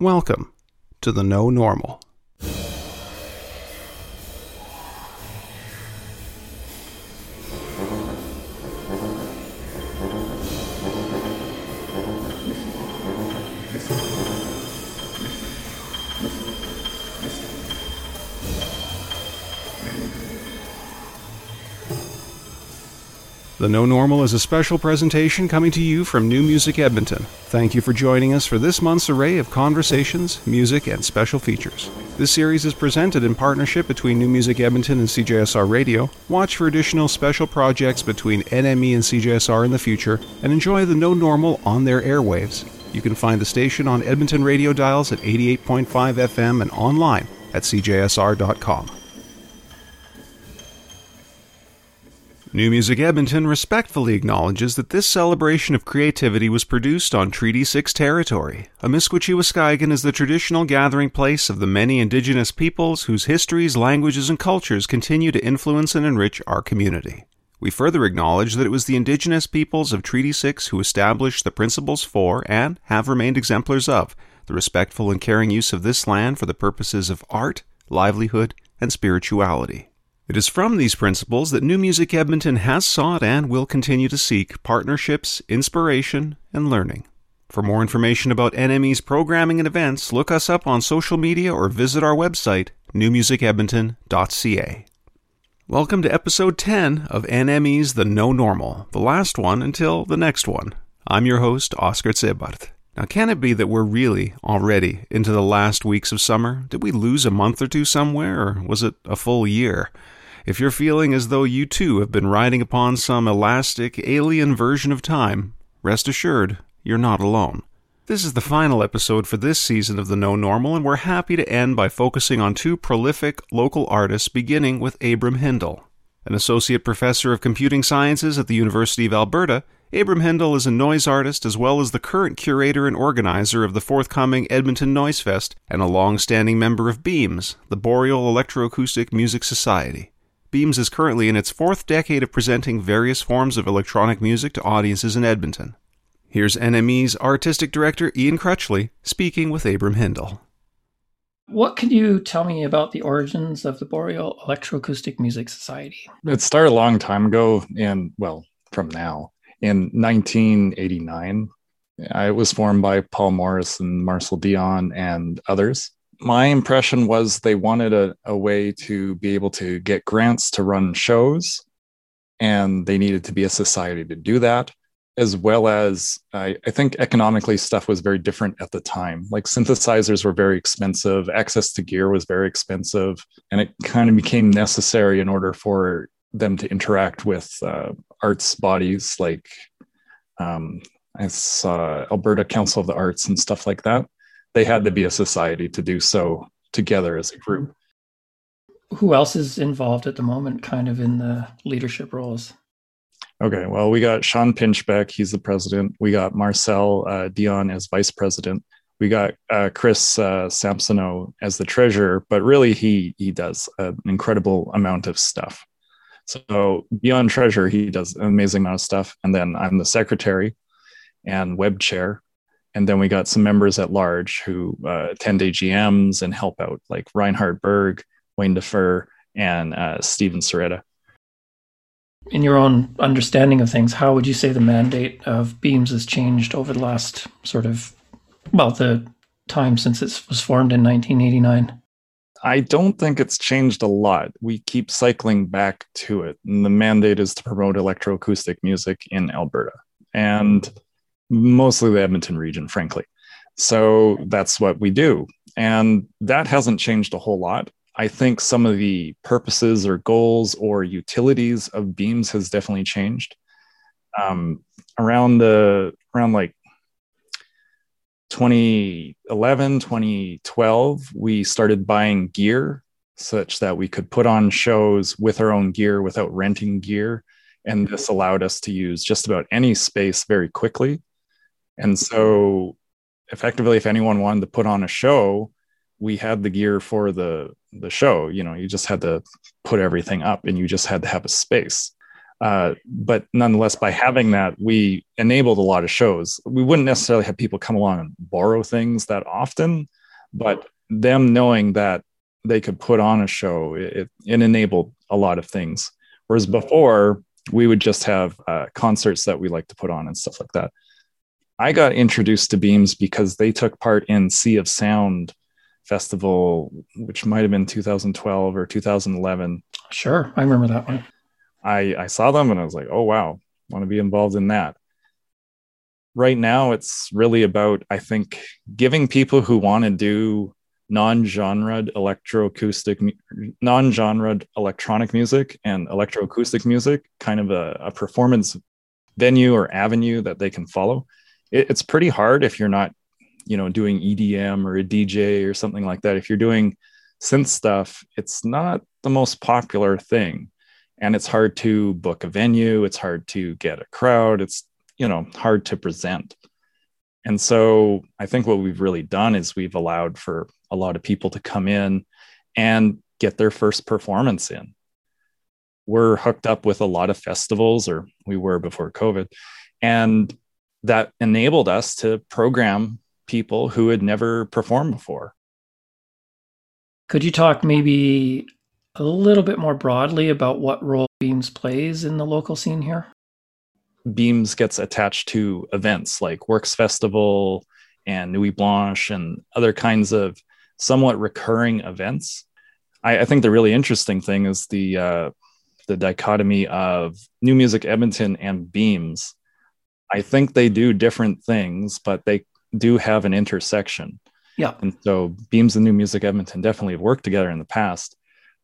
Welcome to the No Normal. The No Normal is a special presentation coming to you from New Music Edmonton. Thank you for joining us for this month's array of conversations, music, and special features. This series is presented in partnership between New Music Edmonton and CJSR Radio. Watch for additional special projects between NME and CJSR in the future, and enjoy the No Normal on their airwaves. You can find the station on Edmonton radio dials at 88.5 FM and online at cjsr.com. New Music Edmonton respectfully acknowledges that this celebration of creativity was produced on Treaty 6 territory. Amiskwaciwâskahikan is the traditional gathering place of the many indigenous peoples whose histories, languages, and cultures continue to influence and enrich our community. We further acknowledge that it was the indigenous peoples of Treaty 6 who established the principles for, and have remained exemplars of, the respectful and caring use of this land for the purposes of art, livelihood, and spirituality. It is from these principles that New Music Edmonton has sought and will continue to seek partnerships, inspiration, and learning. For more information about NME's programming and events, look us up on social media or visit our website, newmusicedmonton.ca. Welcome to episode 10 of NME's The No Normal, the last one until the next one. I'm your host, Oscar Zebart. Now, can it be that we're really already into the last weeks of summer? Did we lose a month or two somewhere, or was it a full year? If you're feeling as though you too have been riding upon some elastic alien version of time, rest assured, you're not alone. This is the final episode for this season of The No Normal, and we're happy to end by focusing on two prolific local artists, beginning with Abram Hindle. An associate professor of computing sciences at the University of Alberta, Abram Hindle is a noise artist as well as the current curator and organizer of the forthcoming Edmonton Noise Fest and a long standing member of BEAMS, the Boreal Electroacoustic Music Society. Beams is currently in its fourth decade of presenting various forms of electronic music to audiences in Edmonton. Here's NME's artistic director Ian Crutchley speaking with Abram Hindle. What can you tell me about the origins of the Boreal Electroacoustic Music Society? It started a long time ago, and well, from now, in 1989. It was formed by Paul Morris and Marcel Dion and others my impression was they wanted a, a way to be able to get grants to run shows and they needed to be a society to do that as well as I, I, think economically stuff was very different at the time. Like synthesizers were very expensive access to gear was very expensive and it kind of became necessary in order for them to interact with uh, arts bodies like um, i saw alberta council of the arts and stuff like that they had to be a society to do so together as a group. Who else is involved at the moment, kind of in the leadership roles? Okay, well, we got Sean Pinchbeck, he's the president. We got Marcel uh, Dion as vice president. We got uh, Chris uh, Samsono as the treasurer, but really he he does an incredible amount of stuff. So beyond treasurer, he does an amazing amount of stuff. And then I'm the secretary and web chair and then we got some members at large who uh, attend AGMs and help out, like Reinhard Berg, Wayne Defer, and uh, Steven Soretta. In your own understanding of things, how would you say the mandate of Beams has changed over the last sort of, well, the time since it was formed in 1989? I don't think it's changed a lot. We keep cycling back to it. And the mandate is to promote electroacoustic music in Alberta. And mostly the Edmonton region, frankly. So that's what we do. And that hasn't changed a whole lot. I think some of the purposes or goals or utilities of beams has definitely changed. Um, around the around like 2011, 2012, we started buying gear such that we could put on shows with our own gear without renting gear. And this allowed us to use just about any space very quickly and so, effectively, if anyone wanted to put on a show, we had the gear for the the show. You know, you just had to put everything up, and you just had to have a space. Uh, but nonetheless, by having that, we enabled a lot of shows. We wouldn't necessarily have people come along and borrow things that often, but them knowing that they could put on a show, it, it enabled a lot of things. Whereas before, we would just have uh, concerts that we like to put on and stuff like that. I got introduced to Beams because they took part in Sea of Sound festival, which might have been 2012 or 2011. Sure, I remember that one. I, I saw them and I was like, oh, wow, want to be involved in that. Right now, it's really about, I think, giving people who want to do non-genre electroacoustic non-genre electronic music and electroacoustic music kind of a, a performance venue or avenue that they can follow it, it's pretty hard if you're not you know doing edm or a dj or something like that. If you're doing synth stuff it's not the most popular thing. And it's hard to book a venue. It's hard to get a crowd. It's you know hard to present. And so I think what we've really done is we've allowed for a lot of people to come in and get their first performance in. We're hooked up with a lot of festivals, or we were before COVID, and that enabled us to program people who had never performed before. Could you talk maybe a little bit more broadly about what role Beams plays in the local scene here? Beams gets attached to events like Works Festival and Nuit Blanche and other kinds of somewhat recurring events. I, I think the really interesting thing is the uh, the dichotomy of New Music Edmonton and Beams. I think they do different things, but they do have an intersection. Yeah. And so Beams and New Music Edmonton definitely have worked together in the past.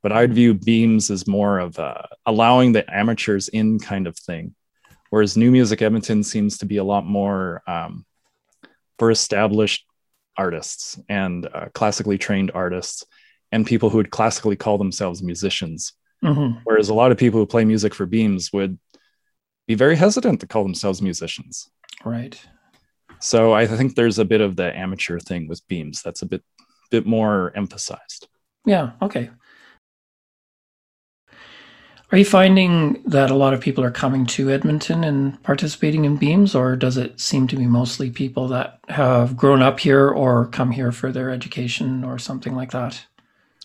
But I'd view Beams as more of a allowing the amateurs in kind of thing whereas New Music Edmonton seems to be a lot more um, for established artists and uh, classically trained artists and people who would classically call themselves musicians. Mm-hmm. Whereas a lot of people who play music for Beams would be very hesitant to call themselves musicians. Right. So I think there's a bit of the amateur thing with Beams that's a bit bit more emphasized. Yeah. Okay. Are you finding that a lot of people are coming to Edmonton and participating in Beams, or does it seem to be mostly people that have grown up here or come here for their education or something like that?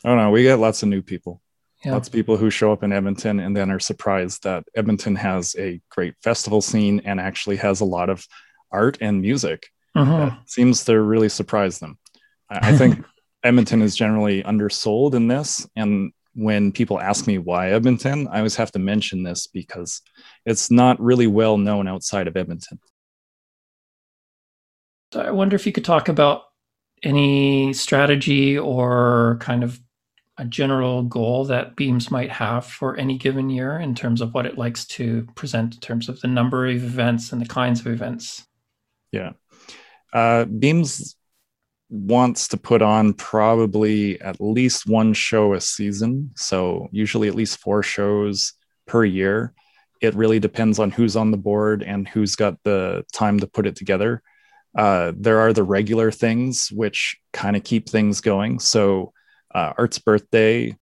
Oh no, we get lots of new people. Yeah. Lots of people who show up in Edmonton and then are surprised that Edmonton has a great festival scene and actually has a lot of art and music. Mm-hmm. That seems to really surprise them. I, I think Edmonton is generally undersold in this, and when people ask me why Edmonton, I always have to mention this because it's not really well known outside of Edmonton. I wonder if you could talk about any strategy or kind of a general goal that Beams might have for any given year in terms of what it likes to present in terms of the number of events and the kinds of events. Yeah. Uh, Beams wants to put on probably at least one show a season. So, usually at least four shows per year. It really depends on who's on the board and who's got the time to put it together. Uh, there are the regular things which kind of keep things going. So, uh, Art's birthday.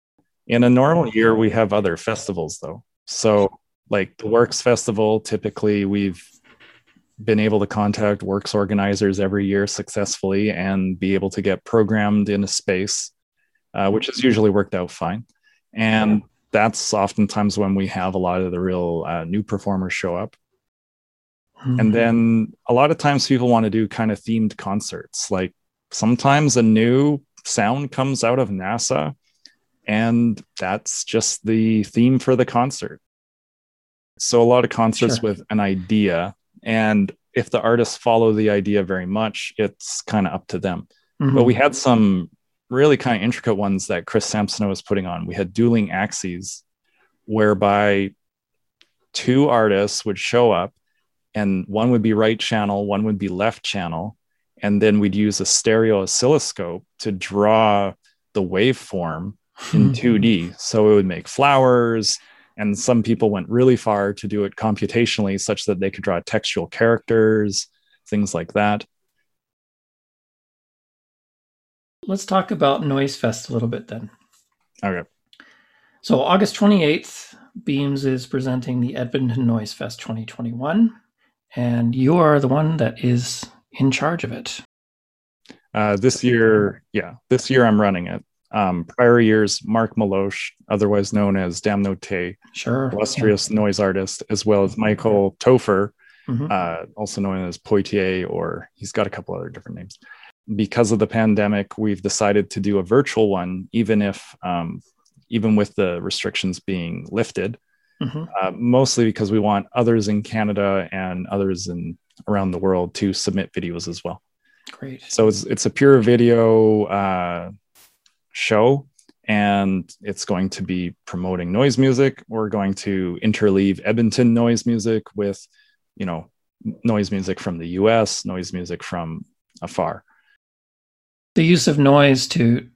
In a normal year, we have other festivals though. So, like the Works Festival, typically we've been able to contact works organizers every year successfully and be able to get programmed in a space, uh, which has usually worked out fine. And that's oftentimes when we have a lot of the real uh, new performers show up. Mm-hmm. And then a lot of times people want to do kind of themed concerts. Like sometimes a new sound comes out of NASA, and that's just the theme for the concert. So a lot of concerts sure. with an idea and if the artists follow the idea very much, it's kind of up to them. Mm-hmm. But we had some really kind of intricate ones that Chris Sampson was putting on. We had dueling axes, whereby two artists would show up and one would be right channel, one would be left channel. And then we'd use a stereo oscilloscope to draw the waveform in hmm. 2D. So it would make flowers, and some people went really far to do it computationally such that they could draw textual characters, things like that. Let's talk about Noisefest a little bit then. Okay. So, August 28th, Beams is presenting the Edmonton Noise Fest 2021, and you are the one that is in charge of it. Uh, this year, yeah, this year I'm running it. Um, prior years, Mark Maloche, otherwise known as Damnote, Sure. illustrious noise artist, as well as Michael Topher, Mhm. uh, also known as Poitier, or he's got a couple other different names. Because of the pandemic, we've decided to do a virtual one, even if, um, even with the restrictions being lifted. Mhm. Uh, mostly because we want others in Canada and others in around the world to submit videos as well. Great. So it's it's a pure video uh, show, and it's going to be promoting noise music. We're going to interleave Edmonton noise music with, you know, noise music from the U.S., noise music from afar. The use of noise to,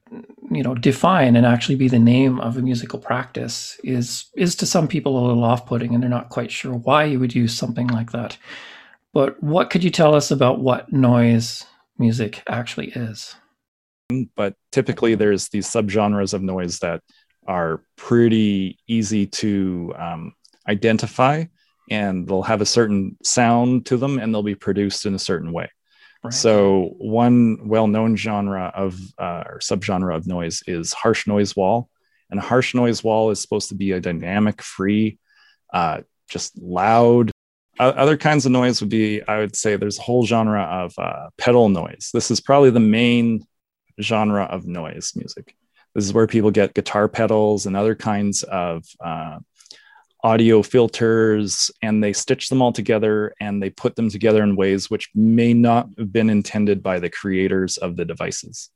you know, define and actually be the name of a musical practice is is to some people a little off-putting, and they're not quite sure why you would use something like that. But what could you tell us about what noise music actually is? But typically, there's these subgenres of noise that are pretty easy to um, identify, and they'll have a certain sound to them, and they'll be produced in a certain way. Right. So one well-known genre of uh, or subgenre of noise is harsh noise wall, and a harsh noise wall is supposed to be a dynamic, free, uh, just loud. Other kinds of noise would be, I would say, there's a whole genre of uh, pedal noise. This is probably the main genre of noise music. This is where people get guitar pedals and other kinds of uh, audio filters and they stitch them all together and they put them together in ways which may not have been intended by the creators of the devices.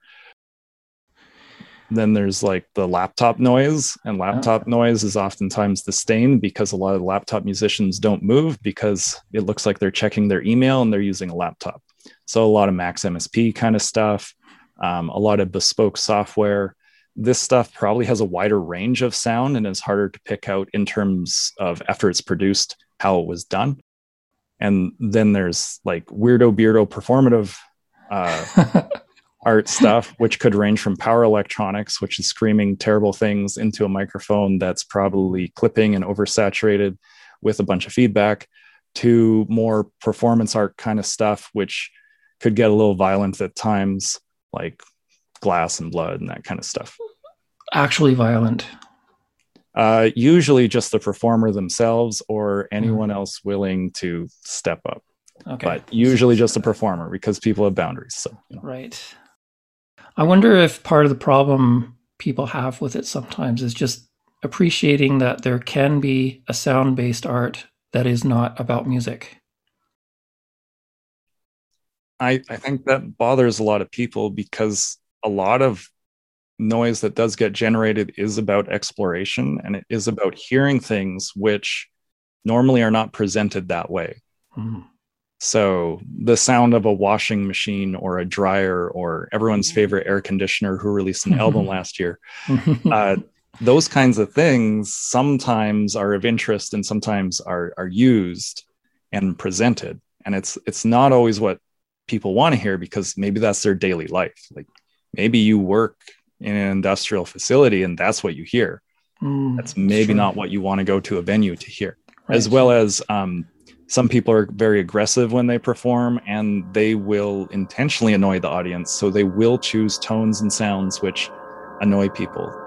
Then there's like the laptop noise, and laptop noise is oftentimes disdained because a lot of laptop musicians don't move because it looks like they're checking their email and they're using a laptop. So a lot of Max MSP kind of stuff, um, a lot of bespoke software. This stuff probably has a wider range of sound and is harder to pick out in terms of after it's produced how it was done. And then there's like weirdo beardo performative uh, art stuff which could range from power electronics which is screaming terrible things into a microphone that's probably clipping and oversaturated with a bunch of feedback to more performance art kind of stuff which could get a little violent at times like glass and blood and that kind of stuff. actually violent. Uh, usually just the performer themselves or anyone else willing to step up, Okay. but usually just a performer because people have boundaries. So, you know. Right. I wonder if part of the problem people have with it sometimes is just appreciating that there can be a sound based art that is not about music. I, I think that bothers a lot of people because a lot of noise that does get generated is about exploration and it is about hearing things which normally are not presented that way. Hmm. So the sound of a washing machine or a dryer or everyone's favorite air conditioner who released an album last year, uh, those kinds of things sometimes are of interest and sometimes are are used and presented. And it's it's not always what people want to hear because maybe that's their daily life. Like maybe you work in an industrial facility and that's what you hear. Hmm, That's maybe sure. not what you want to go to a venue to hear as well as um, some people are very aggressive when they perform and they will intentionally annoy the audience so they will choose tones and sounds which annoy people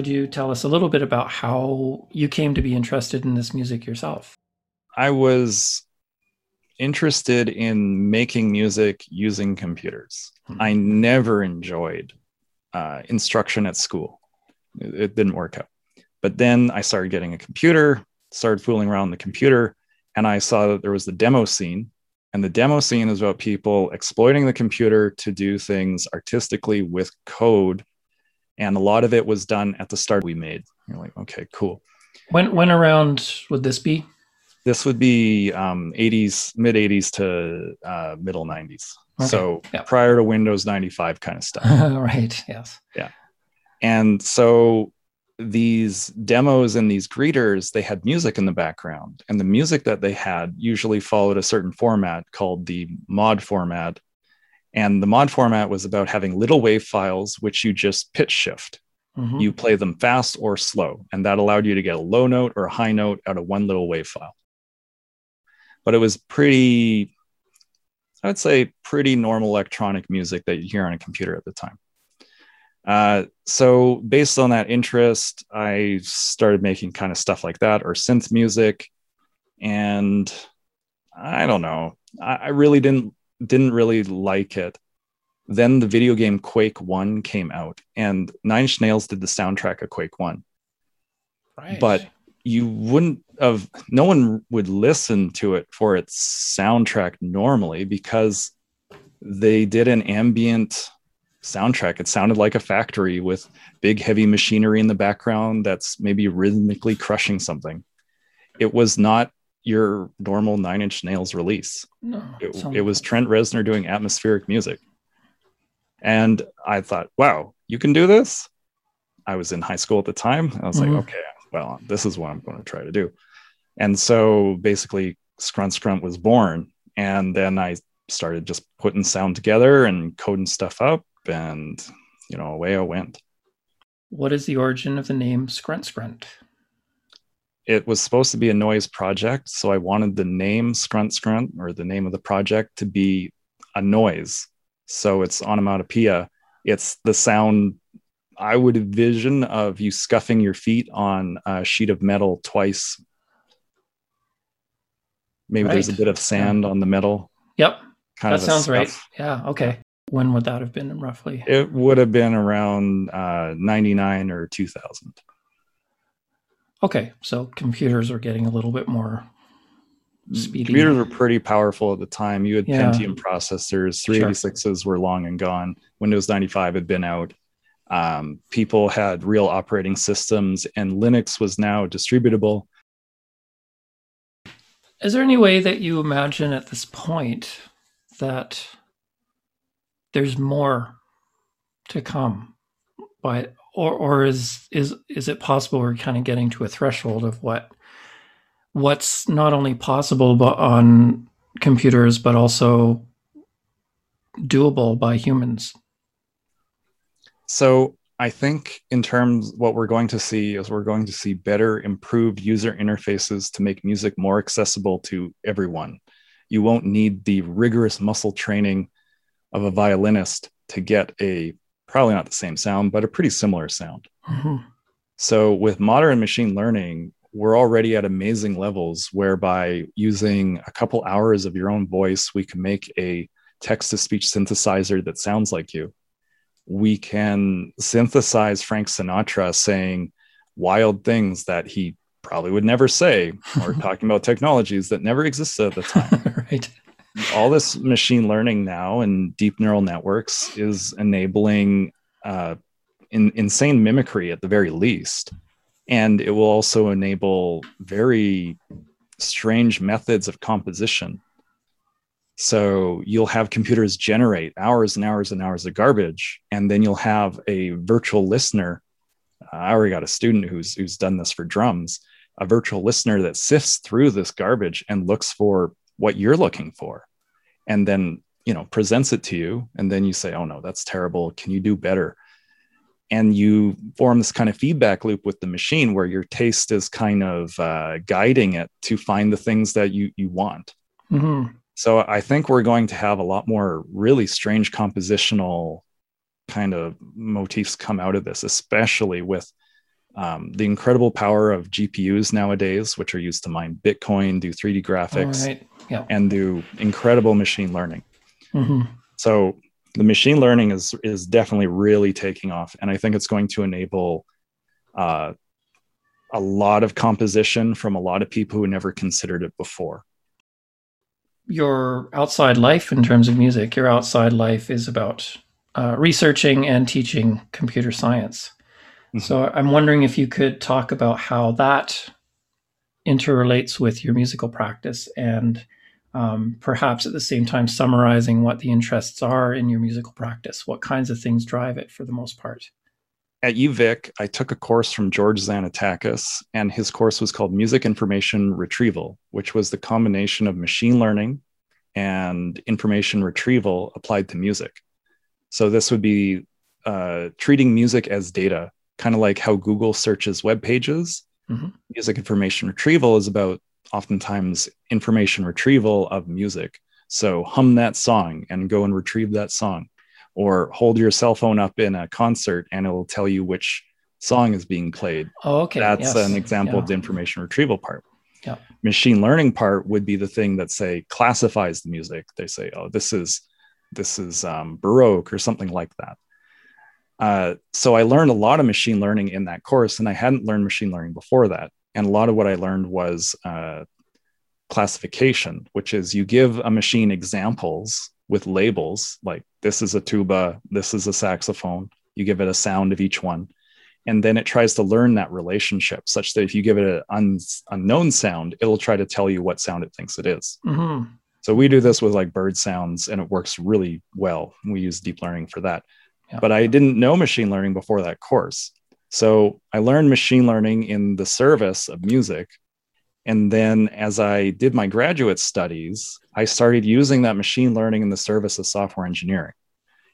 Could you tell us a little bit about how you came to be interested in this music yourself? I was interested in making music using computers. Hmm. I never enjoyed uh, instruction at school. It, it didn't work out. But then I started getting a computer, started fooling around the computer, and I saw that there was the demo scene. And the demo scene is about people exploiting the computer to do things artistically with code. And a lot of it was done at the start we made. You're like, okay, cool. When when around would this be? This would be um, 80s, mid 80s to uh, middle 90s. Okay, So yeah. prior to Windows 95 kind of stuff. right. Yes. Yeah. And so these demos and these greeters, they had music in the background. And the music that they had usually followed a certain format called the mod format. And the mod format was about having little wave files, which you just pitch shift. Mhm. You play them fast or slow. And that allowed you to get a low note or a high note out of one little wave file. But it was pretty, I would say, pretty normal electronic music that you hear on a computer at the time. Uh, so based on that interest, I started making kind of stuff like that or synth music, and I don't know, I, I really didn't didn't really like it. Then the video game Quake One came out, and Nine Inch Nails did the soundtrack of Quake One. Right. But you wouldn't have no one would listen to it for its soundtrack normally because they did an ambient soundtrack it sounded like a factory with big heavy machinery in the background that's maybe rhythmically crushing something it was not your normal nine inch nails release. No, it, it was trent reznor doing atmospheric music. And i thought wow you can do this? I was in high school at the time. I was Mhm. like okay well this is what i'm going to try to do. And so basically scrunt scrunt was born and then i started just putting sound together and coding stuff up and you know away i went. What is the origin of the name Scrunt Scrunt? It was supposed to be a noise project so i wanted the name scrunt scrunt or the name of the project to be a noise so it's onomatopoeia it's the sound i would envision of you scuffing your feet on a sheet of metal twice maybe there's a bit of sand on the metal Yep, kind that sounds right. Yeah. Okay. When would that have been roughly? it would have been around uh, 99 or 2000 Okay, so computers are getting a little bit more speedy. computers were pretty powerful at the time. You had Yeah. Pentium processors, 386s were long and gone. Windows 95 had been out. Um, people had real operating systems, and Linux was now distributable. Is there any way that you imagine at this point that there's more to come? But or or is is is it possible we're kind of getting to a threshold of what what's not only possible but on computers but also doable by humans? So I think in terms what we're going to see is we're going to see better improved user interfaces to make music more accessible to everyone. You won't need the rigorous muscle training of a violinist to get a probably not the same sound, but a pretty similar sound. Mhm. So with modern machine learning, we're already at amazing levels whereby using a couple hours of your own voice, we can make a text to speech synthesizer that sounds like you. We can synthesize Frank Sinatra saying wild things that he probably would never say, or talking about technologies that never existed at the time right. All this machine learning now and deep neural networks is enabling uh, in, insane mimicry at the very least. And it will also enable very strange methods of composition. So you'll have computers generate hours and hours and hours of garbage, and then you'll have a virtual listener. I already got a student who's who's done this for drums, a virtual listener that sifts through this garbage and looks for what you're looking for and then you know presents it to you and then you say oh no that's terrible. Can you do better? And you form this kind of feedback loop with the machine where your taste is kind of uh, guiding it to find the things that you you want. Hmm so i think we're going to have a lot more really strange compositional kind of motifs come out of this especially with um, the incredible power of GPUs nowadays, which are used to mine Bitcoin, do 3D graphics, Right. Yeah. and do incredible machine learning. hmm So the machine learning is is definitely really taking off, and I think it's going to enable uh, a lot of composition from a lot of people who never considered it before. Your outside life in terms of music, your outside life is about uh, researching and teaching computer science. Mhm. So I'm wondering if you could talk about how that interrelates with your musical practice and um, perhaps at the same time summarizing what the interests are in your musical practice. What kinds of things drive it for the most part? At UVic, I took a course from George Tzanetakis, and his course was called Music Information Retrieval, which was the combination of machine learning and information retrieval applied to music. So this would be uh, treating music as data, kind of like how Google searches web pages. Mhm. Music information retrieval is about oftentimes information retrieval of music. So hum that song and go and retrieve that song, or hold your cell phone up in a concert and it will tell you which song is being played. Oh, okay. That's yes. an example Yeah. of the information retrieval part. Yeah. Machine learning part would be the thing that say classifies the music. They say, oh, this is this is um, baroque or something like that. Uh, so I learned a lot of machine learning in that course, and I hadn't learned machine learning before that. And a lot of what I learned was uh, classification, which is you give a machine examples with labels like this is a tuba, this is a saxophone. You give it a sound of each one and then it tries to learn that relationship such that if you give it an un- unknown sound it'll try to tell you what sound it thinks it is Mhm. so we do this with like bird sounds and it works really well we use deep learning for that But i didn't know machine learning before that course. So i learned machine learning in the service of music. And then as i did my graduate studies i started using that machine learning in the service of software engineering.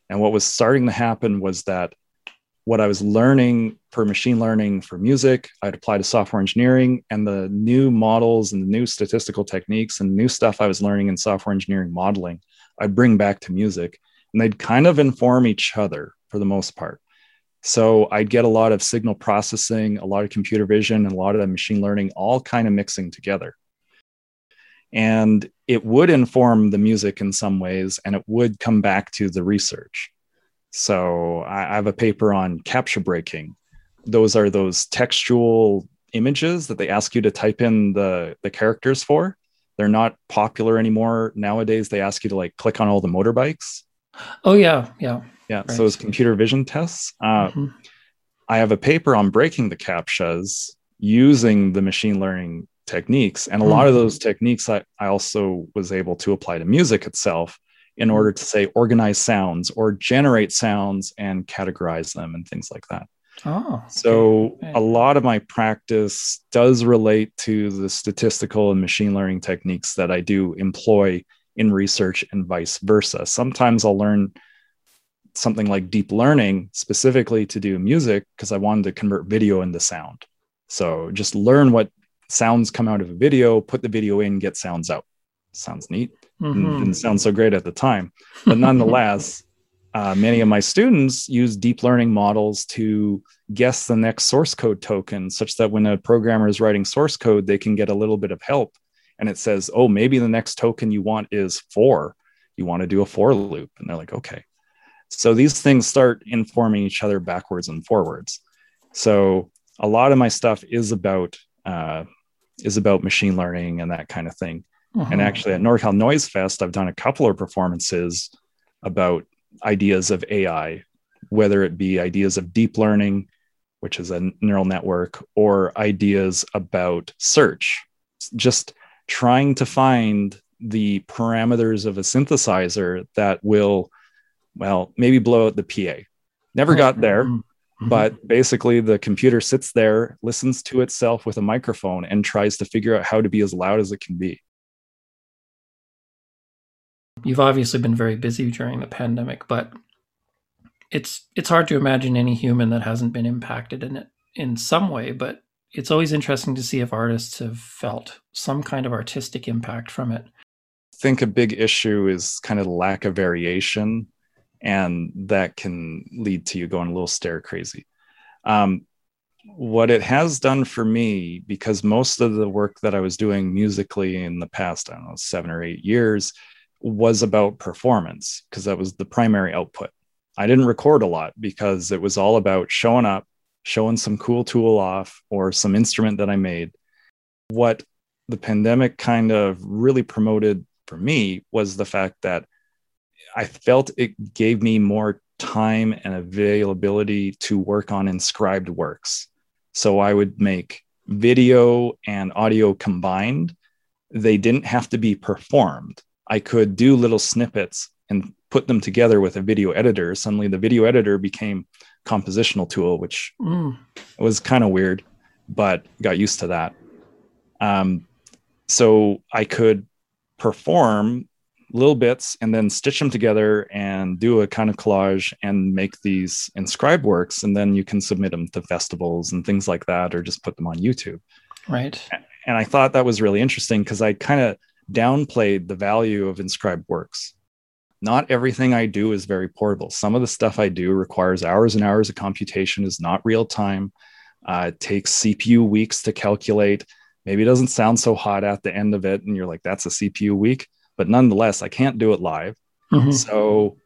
And what was starting to happen was that what I was learning for machine learning for music, I'd apply to software engineering, and the new models and the new statistical techniques and new stuff I was learning in software engineering modeling, I'd bring back to music, and they'd kind of inform each other for the most part. So I'd get a lot of signal processing, a lot of computer vision, and a lot of machine learning all kind of mixing together. And it would inform the music in some ways, and it would come back to the research. So I, have a paper on captcha breaking. Those are those textual images that they ask you to type in the, the characters for. They're not popular anymore. Nowadays, they ask you to like click on all the motorbikes. Oh, yeah. Yeah. Yeah. Right. So it's computer vision tests. Uh, Mhm. I have a paper on breaking the captchas using the machine learning techniques. And a lot of Mhm. those techniques I, I also was able to apply to music itself in order to say organize sounds or generate sounds and categorize them and things like that. Oh. So okay. a lot of my practice does relate to the statistical and machine learning techniques that I do employ in research and vice versa. Sometimes I'll learn something like deep learning specifically to do music because I wanted to convert video into sound. So just learn what sounds come out of a video, put the video in, get sounds out. Sounds neat. Mhm. Didn't sound so great at the time, but nonetheless, uh, many of my students use deep learning models to guess the next source code token, such that when a programmer is writing source code, they can get a little bit of help. And it says, oh, maybe the next token you want is four. You want to do a for loop. And they're like, okay. So these things start informing each other backwards and forwards. So a lot of my stuff is about uh, is about machine learning and that kind of thing. And actually, at NorCal Noise Fest, I've done a couple of performances about ideas of AI, whether it be ideas of deep learning, which is a neural network, or ideas about search. Just trying to find the parameters of a synthesizer that will, well, maybe blow out the PA. Never got there, Mhm. Mhm. but basically the computer sits there, listens to itself with a microphone, and tries to figure out how to be as loud as it can be. you've obviously been very busy during the pandemic, but it's it's hard to imagine any human that hasn't been impacted in it in some way. But it's always interesting to see if artists have felt some kind of artistic impact from it. I think a big issue is kind of lack of variation, and that can lead to you going a little stare crazy. Um, what it has done for me, because most of the work that I was doing musically in the past, I don't know, seven or eight years was about performance, because that was the primary output. I didn't record a lot because it was all about showing up, showing some cool tool off or some instrument that I made. What the pandemic kind of really promoted for me was the fact that I felt it gave me more time and availability to work on inscribed works. So I would make video and audio combined. They didn't have to be performed. I could do little snippets and put them together with a video editor. Suddenly, the video editor became compositional tool, which mm. was kind of weird, but got used to that. Um, so I could perform little bits and then stitch them together and do a kind of collage and make these inscribed works and then you can submit them to festivals and things like that or just put them on youtube right and i thought that was really interesting because i kind of downplayed the value of inscribed works not everything i do is very portable some of the stuff i do requires hours and hours of computation is not real time uh, it takes cpu weeks to calculate maybe it doesn't sound so hot at the end of it and you're like that's a cpu week but nonetheless, I can't do it live. Mm-hmm. So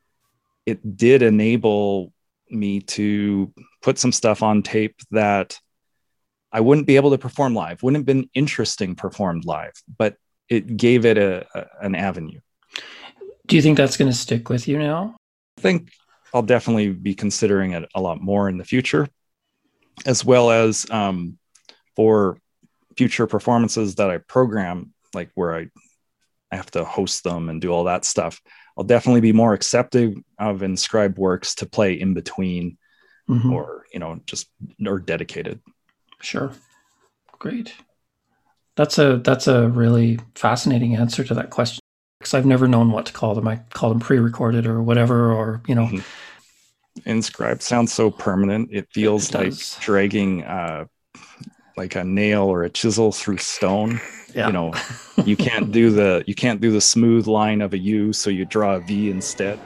it did enable me to put some stuff on tape that I wouldn't be able to perform live, wouldn't have been interesting performed live, but it gave it a, a an avenue. Do you think that's going to stick with you now? I think I'll definitely be considering it a lot more in the future, as well as um, for future performances that I program, like where I I have to host them and do all that stuff. I'll definitely be more accepting of inscribed works to play in between mm-hmm. or, you know, just or dedicated. Sure. Great. That's a that's a really fascinating answer to that question because I've never known what to call them. I call them pre-recorded or whatever or, you know, mm-hmm. inscribed sounds so permanent. It feels it like dragging uh like a nail or a chisel through stone yeah. you know you can't do the you can't do the smooth line of a u so you draw a v instead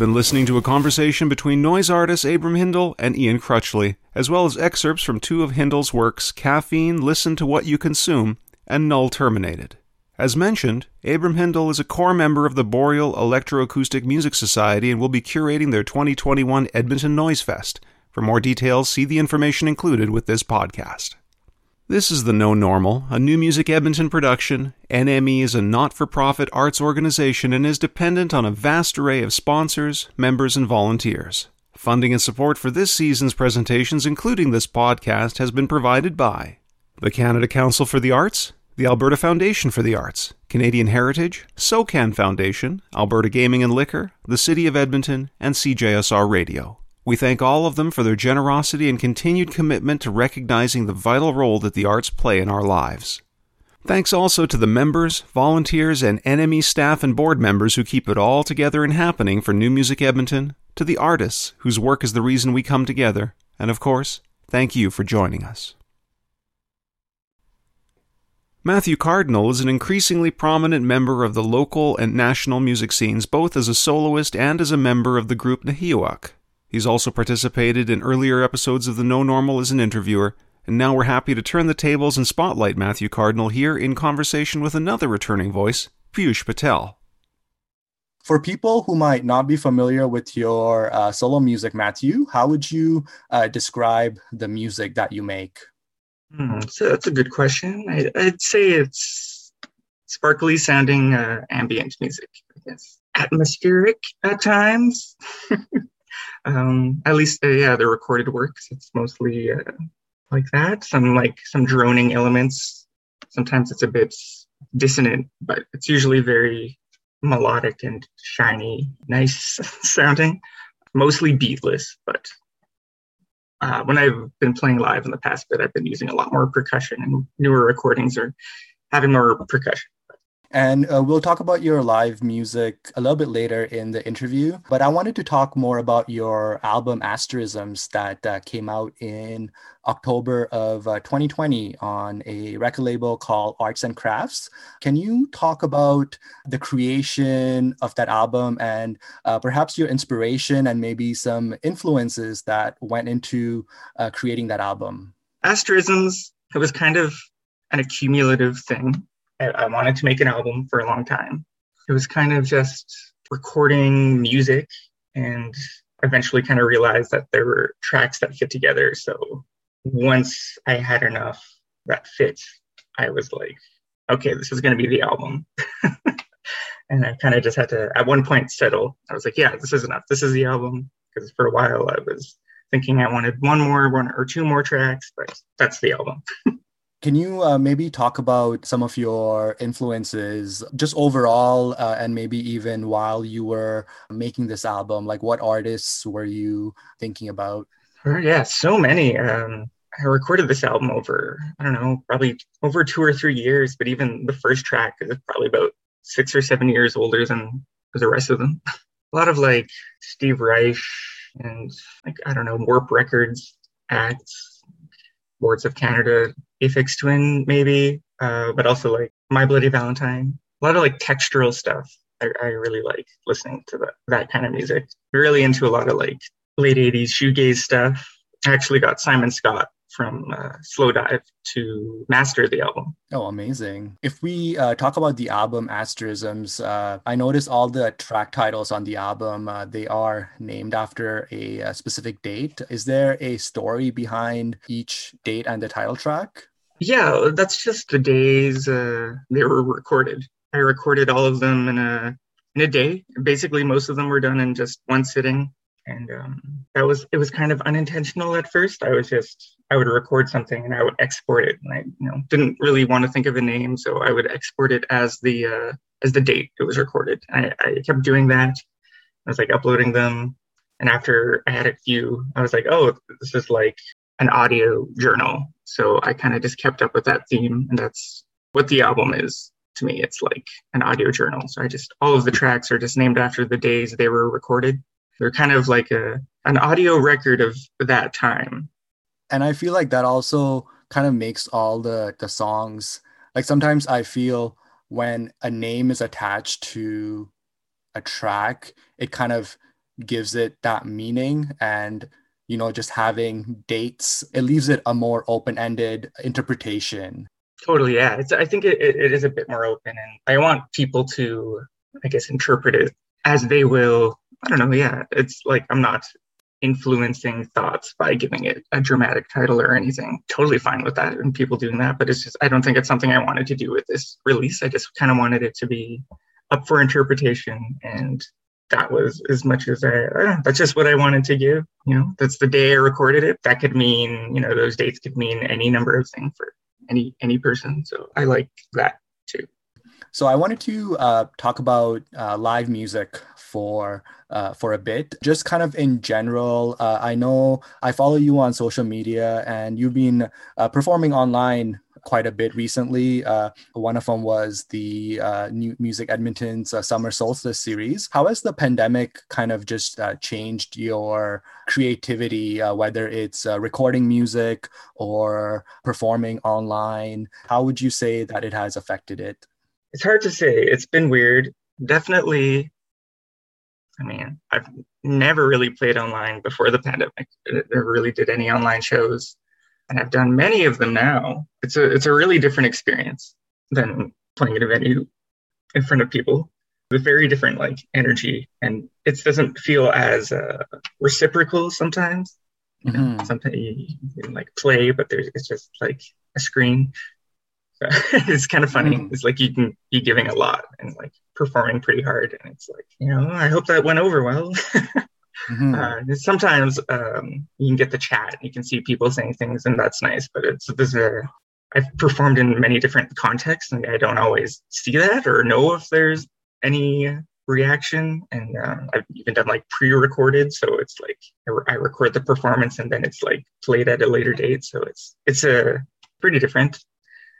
been listening to a conversation between noise artist Abram Hindle and Ian Crutchley, as well as excerpts from two of Hindle's works Caffeine, Listen to What You Consume, and Null Terminated. As mentioned, Abram Hindle is a core member of the Boreal Electroacoustic Music Society and will be curating their 2021 Edmonton Noise Fest. For more details, see the information included with this podcast. This is The No Normal, a New Music Edmonton production. NME is a not for profit arts organization and is dependent on a vast array of sponsors, members, and volunteers. Funding and support for this season's presentations, including this podcast, has been provided by the Canada Council for the Arts, the Alberta Foundation for the Arts, Canadian Heritage, SOCAN Foundation, Alberta Gaming and Liquor, the City of Edmonton, and CJSR Radio. We thank all of them for their generosity and continued commitment to recognizing the vital role that the arts play in our lives. Thanks also to the members, volunteers, and NME staff and board members who keep it all together and happening for New Music Edmonton, to the artists whose work is the reason we come together, and of course, thank you for joining us. Matthew Cardinal is an increasingly prominent member of the local and national music scenes, both as a soloist and as a member of the group nêhiyawak. He's also participated in earlier episodes of The No Normal as an interviewer, and now we're happy to turn the tables and spotlight Matthew Cardinal here in conversation with another returning voice, Piyush Patel. For people who might not be familiar with your uh, solo music, Matthew, how would you uh, describe the music that you make? Hmm, so that's a good question. I, would say it's sparkly sounding uh, ambient music, I guess. Atmospheric at times. um, at least, uh, yeah, the recorded works, it's mostly uh, like that. Some like some droning elements. Sometimes it's a bit dissonant, but it's usually very melodic and shiny, nice sounding. Mostly beatless, but uh, when I've been playing live in the past bit, I've been using a lot more percussion, and newer recordings are having more percussion. And uh, we'll talk about your live music a little bit later in the interview. But I wanted to talk more about your album Asterisms that uh, came out in October of uh, 2020 on a record label called Arts and Crafts. Can you talk about the creation of that album and uh, perhaps your inspiration and maybe some influences that went into uh, creating that album? Asterisms, it was kind of an accumulative thing I, I wanted to make an album for a long time. It was kind of just recording music and eventually kind of realized that there were tracks that fit together. So once I had enough that fit, I was like, okay, this is going to be the album. and I kind of just had to, at one point, settle. I was like, yeah, this is enough. This is the album. Because for a while I was thinking I wanted one more, one or two more tracks, but that's the album. Can you uh, maybe talk about some of your influences, just overall, uh, and maybe even while you were making this album? Like, what artists were you thinking about? Yeah, so many. Um, I recorded this album over, I don't know, probably over two or three years, but even the first track is probably about six or seven years older than the rest of them. A lot of like Steve Reich and like, I don't know, Warp Records acts, Boards of Canada, Aphex Twin, maybe, uh, but also like My Bloody Valentine. A lot of like textural stuff. I, I really like listening to that, that kind of music. Really into a lot of like late 80s shoegaze stuff. I actually got Simon Scott from uh, Slowdive to master the album. Oh, amazing. If we uh, talk about the album Asterisms, uh, I noticed all the track titles on the album, uh, they are named after a, a, specific date. Is there a story behind each date and the title track? Yeah, that's just the days uh, they were recorded. I recorded all of them in a in a day. Basically, most of them were done in just one sitting. And um, that was it was kind of unintentional at first. I was just i would record something and i would export it. And i you know didn't really want to think of a name so i would export it as the uh, as the date it was recorded. I, I kept doing that. I was like uploading them. And after i had a few i was like oh this is like an audio journal so i kind of just kept up with that theme and that's what the album is to me. It's like an audio journal. So i just all of the tracks are just named after the days they were recorded. They're kind of like a an audio record of that time. And I feel like that also kind of makes all the the songs like sometimes I feel when a name is attached to a track, it kind of gives it that meaning and you know just having dates it leaves it a more open-ended interpretation totally yeah it's, i think it, it is a bit more open and i want people to i guess interpret it as they will I don't know. Yeah, it's like I'm not influencing thoughts by giving it a dramatic title or anything. Totally fine with that and people doing that, but it's just I don't think it's something I wanted to do with this release. I just kind of wanted it to be up for interpretation and that was as much as I, I know, that's just what I wanted to give. You know, that's the day I recorded it. That could mean, you know, those dates could mean any number of things for any any person. So I like that too. So I wanted to uh, talk about uh, live music for uh, for a bit, just kind of in general. Uh, I know I follow you on social media, and you've been uh, performing online quite a bit recently. Uh, one of them was the uh, New Music Edmonton's uh, Summer Solstice series. How has the pandemic kind of just uh, changed your creativity, uh, whether it's uh, recording music or performing online? How would you say that it has affected it? It's hard to say. It's been weird. Definitely. I mean, I've never really played online before the pandemic. I never really did any online shows and I've done many of them now. It's a it's a really different experience than playing at a venue in front of people with very different like energy, and it doesn't feel as uh, reciprocal sometimes. Mm-hmm. Sometimes you can like play, but there's it's just like a screen. So it's kind of funny. Mm-hmm. It's like you can be giving a lot and like performing pretty hard, and it's like you know I hope that went over well. Mm-hmm. Uh, sometimes um, you can get the chat, you can see people saying things, and that's nice. But it's this. Uh, I've performed in many different contexts, and I don't always see that or know if there's any reaction. And um, I've even done like pre-recorded, so it's like I, re- I, record the performance and then it's like played at a later date. So it's it's a uh, pretty different.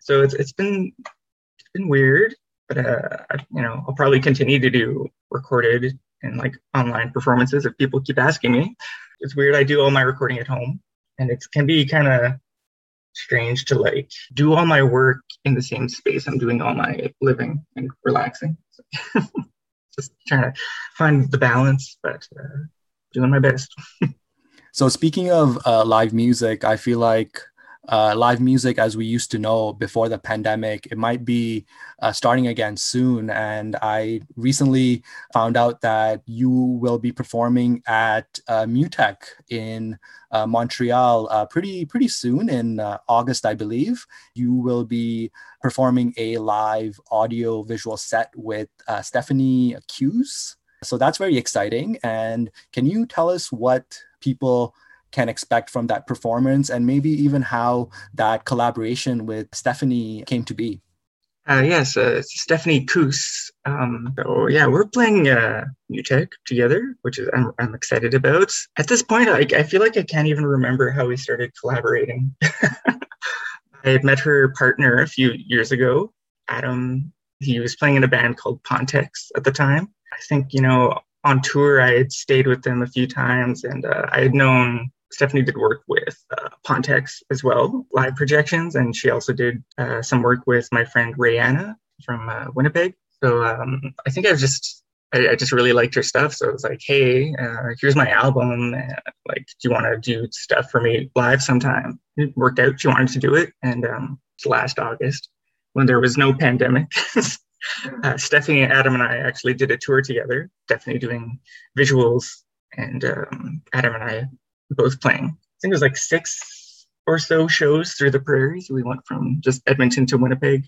So it's it's been it's been weird, but uh, you know I'll probably continue to do recorded and like online performances if people keep asking me. It's weird. I do all my recording at home and it can be kind of strange to like do all my work in the same space I'm doing all my living and relaxing. So just trying to find the balance, but uh, doing my best. so speaking of uh, live music, I feel like uh, live music as we used to know before the pandemic. It might be uh, starting again soon. And I recently found out that you will be performing at uh, MUTEK in uh, Montreal uh, pretty pretty soon in uh, August, I believe. You will be performing a live audio visual set with Stephanie Cuse. So that's very exciting. And can you tell us what people can expect from that performance and maybe even how that collaboration with Stephanie came to be. Uh, yes, uh, Stephanie Cuse. Um, yeah, we're playing uh, MUTEK together, which is I'm, I'm excited about. At this point, I, I feel like I can't even remember how we started collaborating. I had met her partner a few years ago, Adam. He was playing in a band called Pontex at the time. I think you know on tour I had stayed with them a few times, and uh, I had known Stephanie did work with uh, Pontex as well, live projections, and she also did uh, some work with my friend Rayanna from uh, Winnipeg. So um, I think I just I, I, just really liked her stuff. So I was like, hey, uh, here's my album. like, do you want to do stuff for me live sometime? It worked out. She wanted to do it, and um, last August when there was no pandemic. uh, Stephanie, Adam, and I actually did a tour together. Stephanie doing visuals, and um, Adam and I both playing. I think it was like six or so shows through the prairies. We went from just Edmonton to Winnipeg.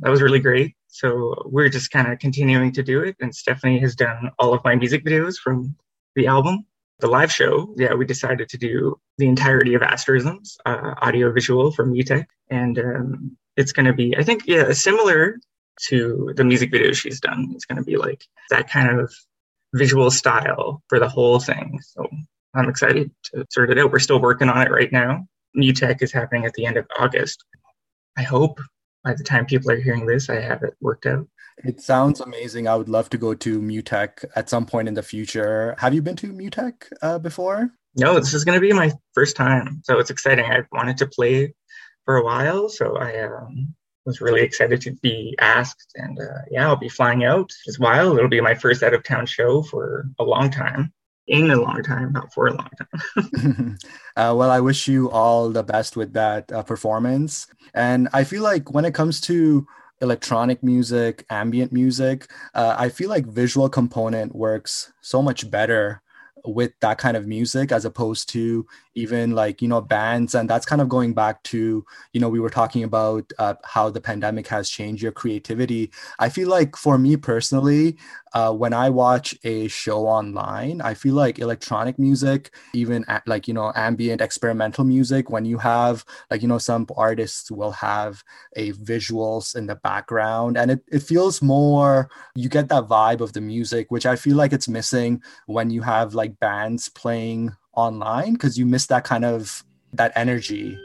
That was really great. So we're just kind of continuing to do it. And Stephanie has done all of my music videos from the album. The live show, yeah, we decided to do the entirety of Asterisms, uh, audio visual from MUTEK. And um, it's going to be, I think, yeah, similar to the music video she's done. It's going to be like that kind of visual style for the whole thing. So I'm excited to sort it out. We're still working on it right now. MUTEK is happening at the end of August. I hope by the time people are hearing this, I have it worked out. It sounds amazing. I would love to go to MUTEK at some point in the future. Have you been to MUTEK uh, before? No, this is going to be my first time. So it's exciting. I've wanted to play for a while. So I um, was really excited to be asked. And uh, yeah, I'll be flying out as well. It'll be my first out of town show for a long time in a long time, not for a long time. uh, well, I wish you all the best with that uh, performance. And I feel like when it comes to electronic music, ambient music, uh, I feel like visual component works so much better with that kind of music as opposed to even like you know bands and that's kind of going back to you know we were talking about uh, how the pandemic has changed your creativity. I feel like for me personally uh, when i watch a show online i feel like electronic music even at, like you know ambient experimental music when you have like you know some artists will have a visuals in the background and it, it feels more you get that vibe of the music which i feel like it's missing when you have like bands playing online because you miss that kind of that energy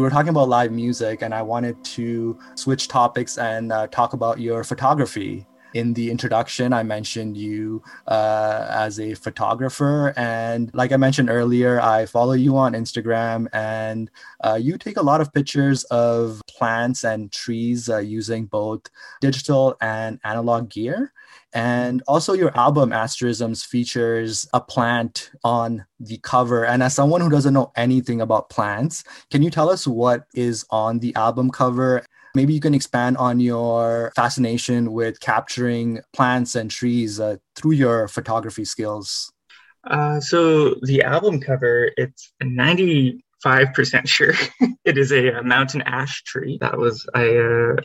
we were talking about live music, and I wanted to switch topics and uh, talk about your photography. In the introduction, I mentioned you uh, as a photographer. And like I mentioned earlier, I follow you on Instagram, and uh, you take a lot of pictures of plants and trees uh, using both digital and analog gear. And also, your album Asterisms features a plant on the cover. And as someone who doesn't know anything about plants, can you tell us what is on the album cover? Maybe you can expand on your fascination with capturing plants and trees uh, through your photography skills. Uh, so the album cover, it's 95% sure it is a, a, mountain ash tree. That was, I uh,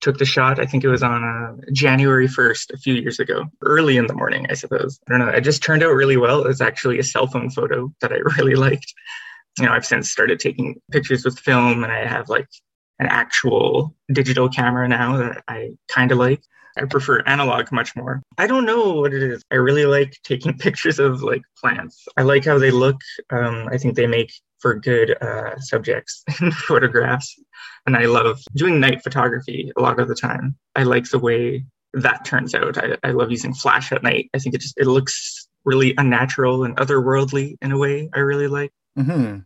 took the shot. I think it was on uh, January 1st, a few years ago, early in the morning, I suppose. I don't know. It just turned out really well. It was actually a cell phone photo that I really liked. You know, I've since started taking pictures with film and I have like an actual digital camera now that I kind of like. I prefer analog much more. I don't know what it is. I really like taking pictures of like plants. I like how they look. Um, I think they make for good uh, subjects and photographs. And I love doing night photography a lot of the time. I like the way that turns out. I, I love using flash at night. I think it just it looks really unnatural and otherworldly in a way I really like. Mm-hmm.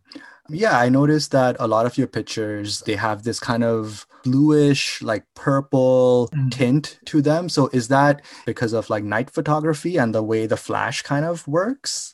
Yeah, I noticed that a lot of your pictures they have this kind of bluish, like purple mm. tint to them. So is that because of like night photography and the way the flash kind of works?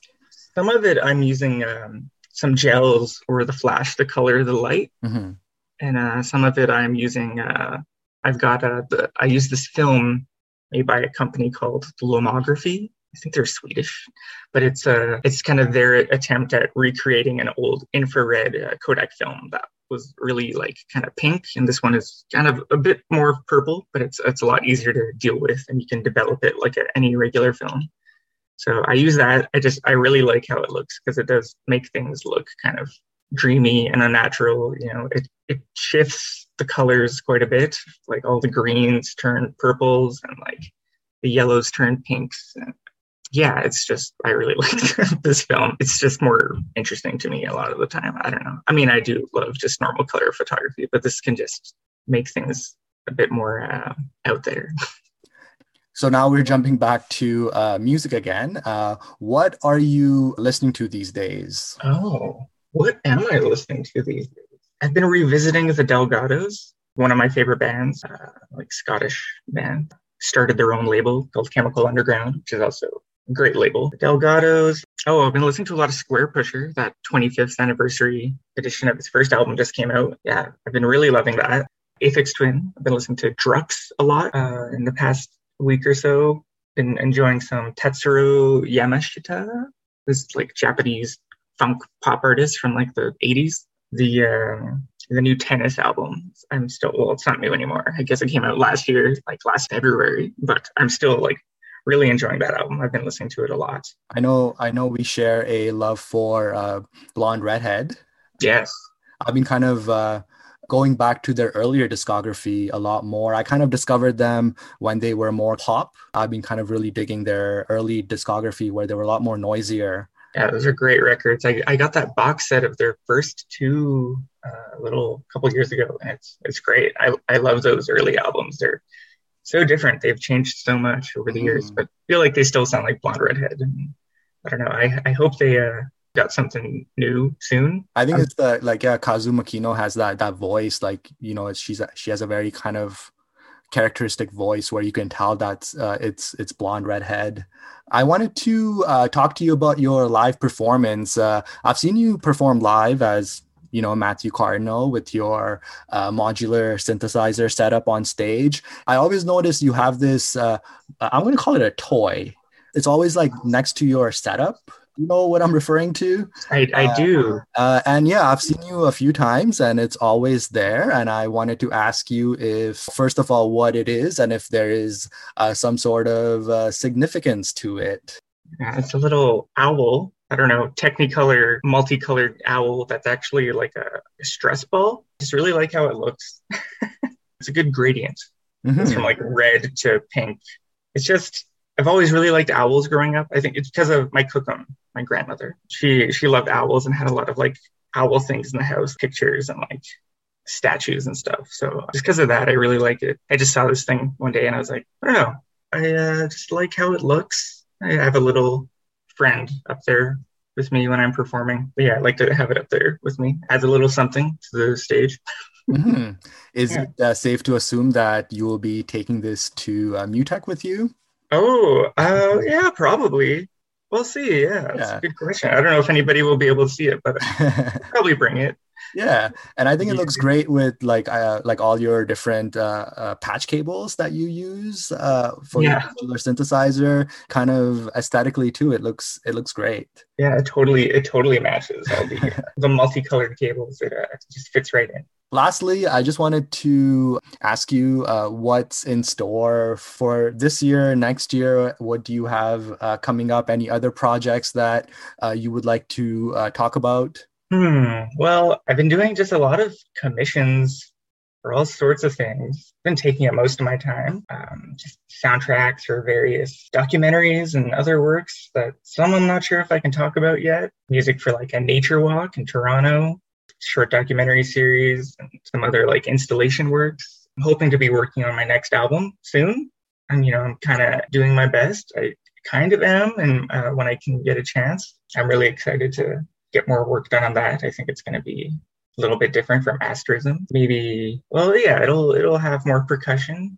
Some of it I'm using um, some gels or the flash to color the light, mm-hmm. and uh, some of it I'm using. Uh, I've got a, the, I use this film made by a company called Lomography, I think they're Swedish, but it's a uh, it's kind of their attempt at recreating an old infrared uh, Kodak film that was really like kind of pink, and this one is kind of a bit more purple, but it's it's a lot easier to deal with, and you can develop it like any regular film. So I use that. I just I really like how it looks because it does make things look kind of dreamy and unnatural. You know, it it shifts the colors quite a bit. Like all the greens turn purples and like the yellows turn pinks. And yeah, it's just I really like this film. It's just more interesting to me a lot of the time. I don't know. I mean, I do love just normal color photography, but this can just make things a bit more uh, out there. So now we're jumping back to uh, music again. Uh, what are you listening to these days? Oh, what am I listening to these days? I've been revisiting the Delgados, one of my favorite bands, uh, like Scottish band. Started their own label called Chemical Underground, which is also a great label. Delgados. Oh, I've been listening to a lot of Squarepusher. That 25th anniversary edition of his first album just came out. Yeah, I've been really loving that. Aphex Twin. I've been listening to Drukqs a lot uh, in the past week or so. Been enjoying some Tatsuro Yamashita, this like Japanese funk pop artist from like the 80s. The uh, the new Tennis album. I'm still well, it's not new anymore. I guess it came out last year, like last February, but I'm still like really enjoying that album. I've been listening to it a lot. I know I know we share a love for uh, Blonde Redhead. Yes. I've been kind of uh, going back to their earlier discography a lot more. I kind of discovered them when they were more pop. I've been kind of really digging their early discography where they were a lot more noisier. Yeah, those are great records. I, I got that box set of their first two uh, little couple years ago, and it's it's great. I, I love those early albums. They're so different. They've changed so much over the years, mm. but I feel like they still sound like Blonde Redhead. And I don't know. I, I hope they uh, got something new soon. I think it's the like yeah, Kazu Makino has that that voice. Like you know, she's she has a very kind of characteristic voice where you can tell that uh, it's it's blonde redhead. I wanted to uh, talk to you about your live performance. Uh, I've seen you perform live as you know Matthew Cardinal with your uh, modular synthesizer setup on stage. I always notice you have this. Uh, I'm going to call it a toy. It's always like next to your setup. You know what I'm referring to? I, I uh, do. Uh, and yeah, I've seen you a few times and it's always there. And I wanted to ask you if, first of all, what it is and if there is uh, some sort of uh, significance to it. Yeah, it's a little owl I don't know, technicolor, multicolored owl that's actually like a, a stress ball. Just really like how it looks. it's a good gradient. Mm-hmm. It's from like red to pink. It's just I've always really liked owls growing up. I think it's because of my kokum, my grandmother. She she loved owls and had a lot of like owl things in the house, pictures and like statues and stuff. So just because of that, I really like it. I just saw this thing one day and I was like, I don't know, I uh, just like how it looks. I have a little friend up there with me when I'm performing. But yeah, I like to have it up there with me. Adds a little something to the stage. mm-hmm. Is yeah. it uh, safe to assume that you will be taking this to uh, MUTEK with you? Oh, uh, yeah, probably. We'll see. Yeah, that's yeah. a good question. I don't know if anybody will be able to see it, but probably bring it. yeah, and I think it looks great with like uh, like all your different uh, uh, patch cables that you use uh, for Yeah. your synthesizer. Kind of aesthetically too, it looks it looks great. Yeah, it totally it totally matches all the the multicolored cables. It uh, just fits right in. Lastly, I just wanted to ask you uh, what's in store for this year, next year. What do you have uh, coming up? Any other projects that uh, you would like to uh, talk about? Hmm. Well, I've been doing just a lot of commissions for all sorts of things. Been taking up most of my time. Um, just soundtracks for various documentaries and other works that some I'm not sure if I can talk about yet. Music for like a nature walk in Toronto, short documentary series, and some other like installation works. I'm hoping to be working on my next album soon. And you know, I'm kind of doing my best. I kind of am, and uh, when I can get a chance, I'm really excited to get more work done on that. I think it's going to be a little bit different from asterism. Maybe, well, yeah, it'll it'll have more percussion.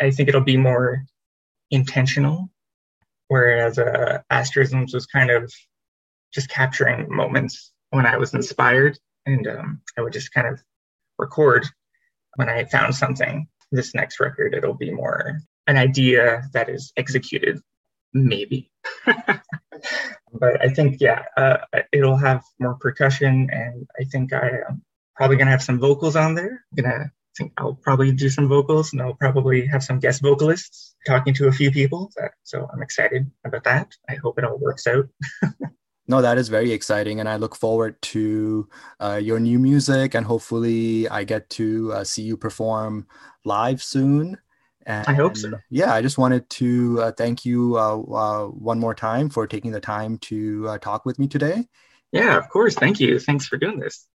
I think it'll be more intentional, whereas uh, asterisms was kind of just capturing moments when I was inspired, and um, I would just kind of record when I found something. This next record, it'll be more an idea that is executed, maybe. but I think, yeah, uh, it'll have more percussion, and I think I am probably gonna have some vocals on there. I'm gonna I think I'll probably do some vocals, and I'll probably have some guest vocalists talking to a few people. That, so I'm excited about that. I hope it all works out. No, that is very exciting, and I look forward to uh, your new music, and hopefully, I get to uh, see you perform live soon. And I hope so. Yeah, I just wanted to uh, thank you uh, uh, one more time for taking the time to uh, talk with me today. Yeah, of course. Thank you. Thanks for doing this.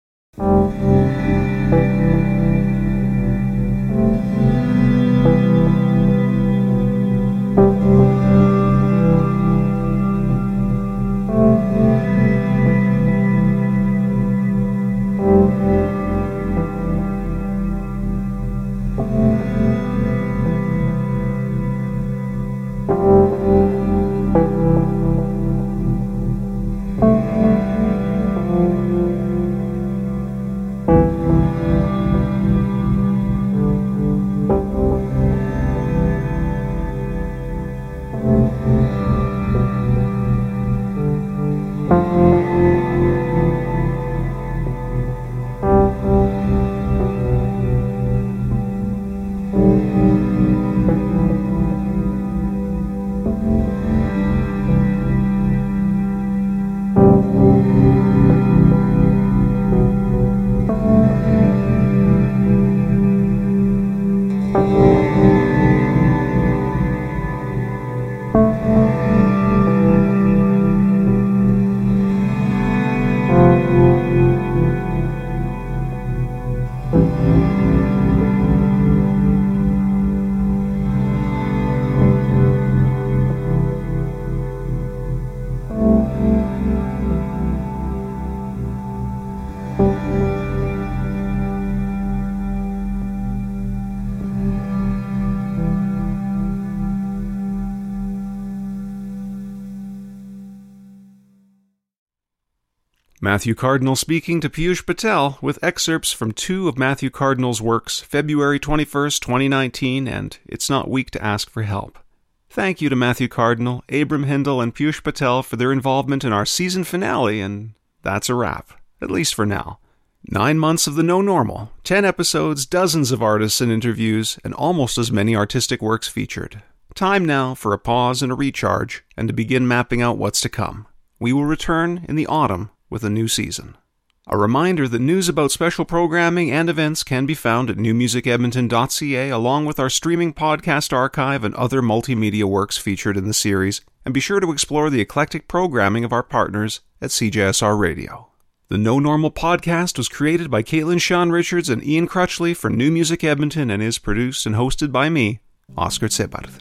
Matthew Cardinal speaking to Piyush Patel with excerpts from two of Matthew Cardinal's works, February 21st, 2019, and It's Not Weak to Ask for Help. Thank you to Matthew Cardinal, Abram Hindle, and Piyush Patel for their involvement in our season finale, and that's a wrap, at least for now. Nine months of the No Normal, ten episodes, dozens of artists and interviews, and almost as many artistic works featured. Time now for a pause and a recharge, and to begin mapping out what's to come. We will return in the autumn with a new season. A reminder that news about special programming and events can be found at newmusicedmonton.ca along with our streaming podcast archive and other multimedia works featured in the series, and be sure to explore the eclectic programming of our partners at CJSR Radio. The No Normal podcast was created by Caitlin Sean Richards and Ian Crutchley for New Music Edmonton and is produced and hosted by me, Oscar Tsebarth.